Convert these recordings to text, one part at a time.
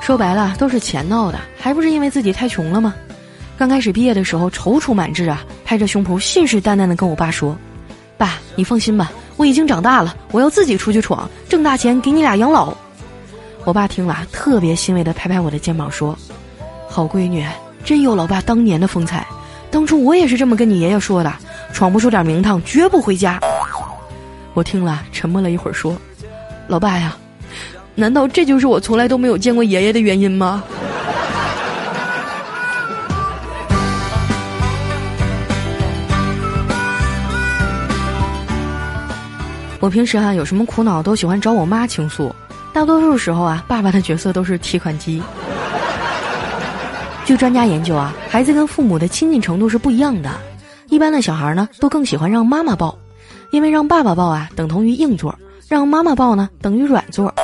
说白了都是钱闹的，还不是因为自己太穷了吗？刚开始毕业的时候踌躇满志啊，拍着胸脯信誓旦旦的跟我爸说：“爸，你放心吧，我已经长大了，我要自己出去闯，挣大钱给你俩养老。”我爸听了特别欣慰的拍拍我的肩膀说：“好闺女，真有老爸当年的风采。当初我也是这么跟你爷爷说的，闯不出点名堂绝不回家。”我听了沉默了一会儿说：“老爸呀。”难道这就是我从来都没有见过爷爷的原因吗？我平时啊有什么苦恼都喜欢找我妈倾诉，大多数时候啊爸爸的角色都是提款机。据专家研究啊，孩子跟父母的亲近程度是不一样的，一般的小孩呢都更喜欢让妈妈抱，因为让爸爸抱啊等同于硬座，让妈妈抱呢等于软座。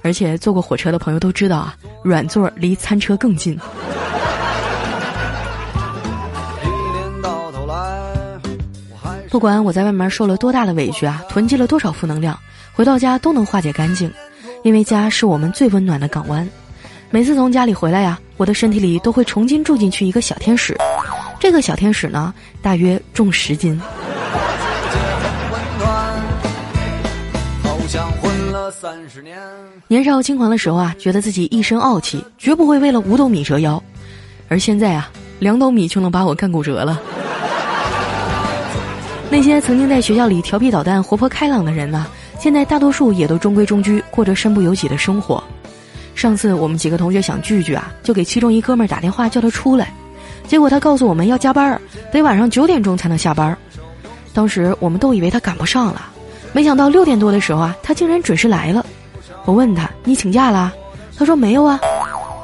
而且坐过火车的朋友都知道啊，软座离餐车更近。不管我在外面受了多大的委屈啊，囤积了多少负能量，回到家都能化解干净，因为家是我们最温暖的港湾。每次从家里回来呀，我的身体里都会重新住进去一个小天使，这个小天使呢，大约重十斤。了三十年，年少轻狂的时候啊，觉得自己一身傲气，绝不会为了五斗米折腰。而现在啊，两斗米就能把我干骨折了。那些曾经在学校里调皮捣蛋、活泼开朗的人呢，现在大多数也都中规中矩，过着身不由己的生活。上次我们几个同学想聚聚啊，就给其中一哥们儿打电话叫他出来，结果他告诉我们要加班，得晚上九点钟才能下班。当时我们都以为他赶不上了。没想到六点多的时候啊，他竟然准时来了。我问他：“你请假了？”他说：“没有啊。”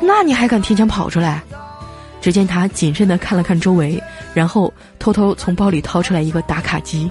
那你还敢提前跑出来？只见他谨慎地看了看周围，然后偷偷从包里掏出来一个打卡机。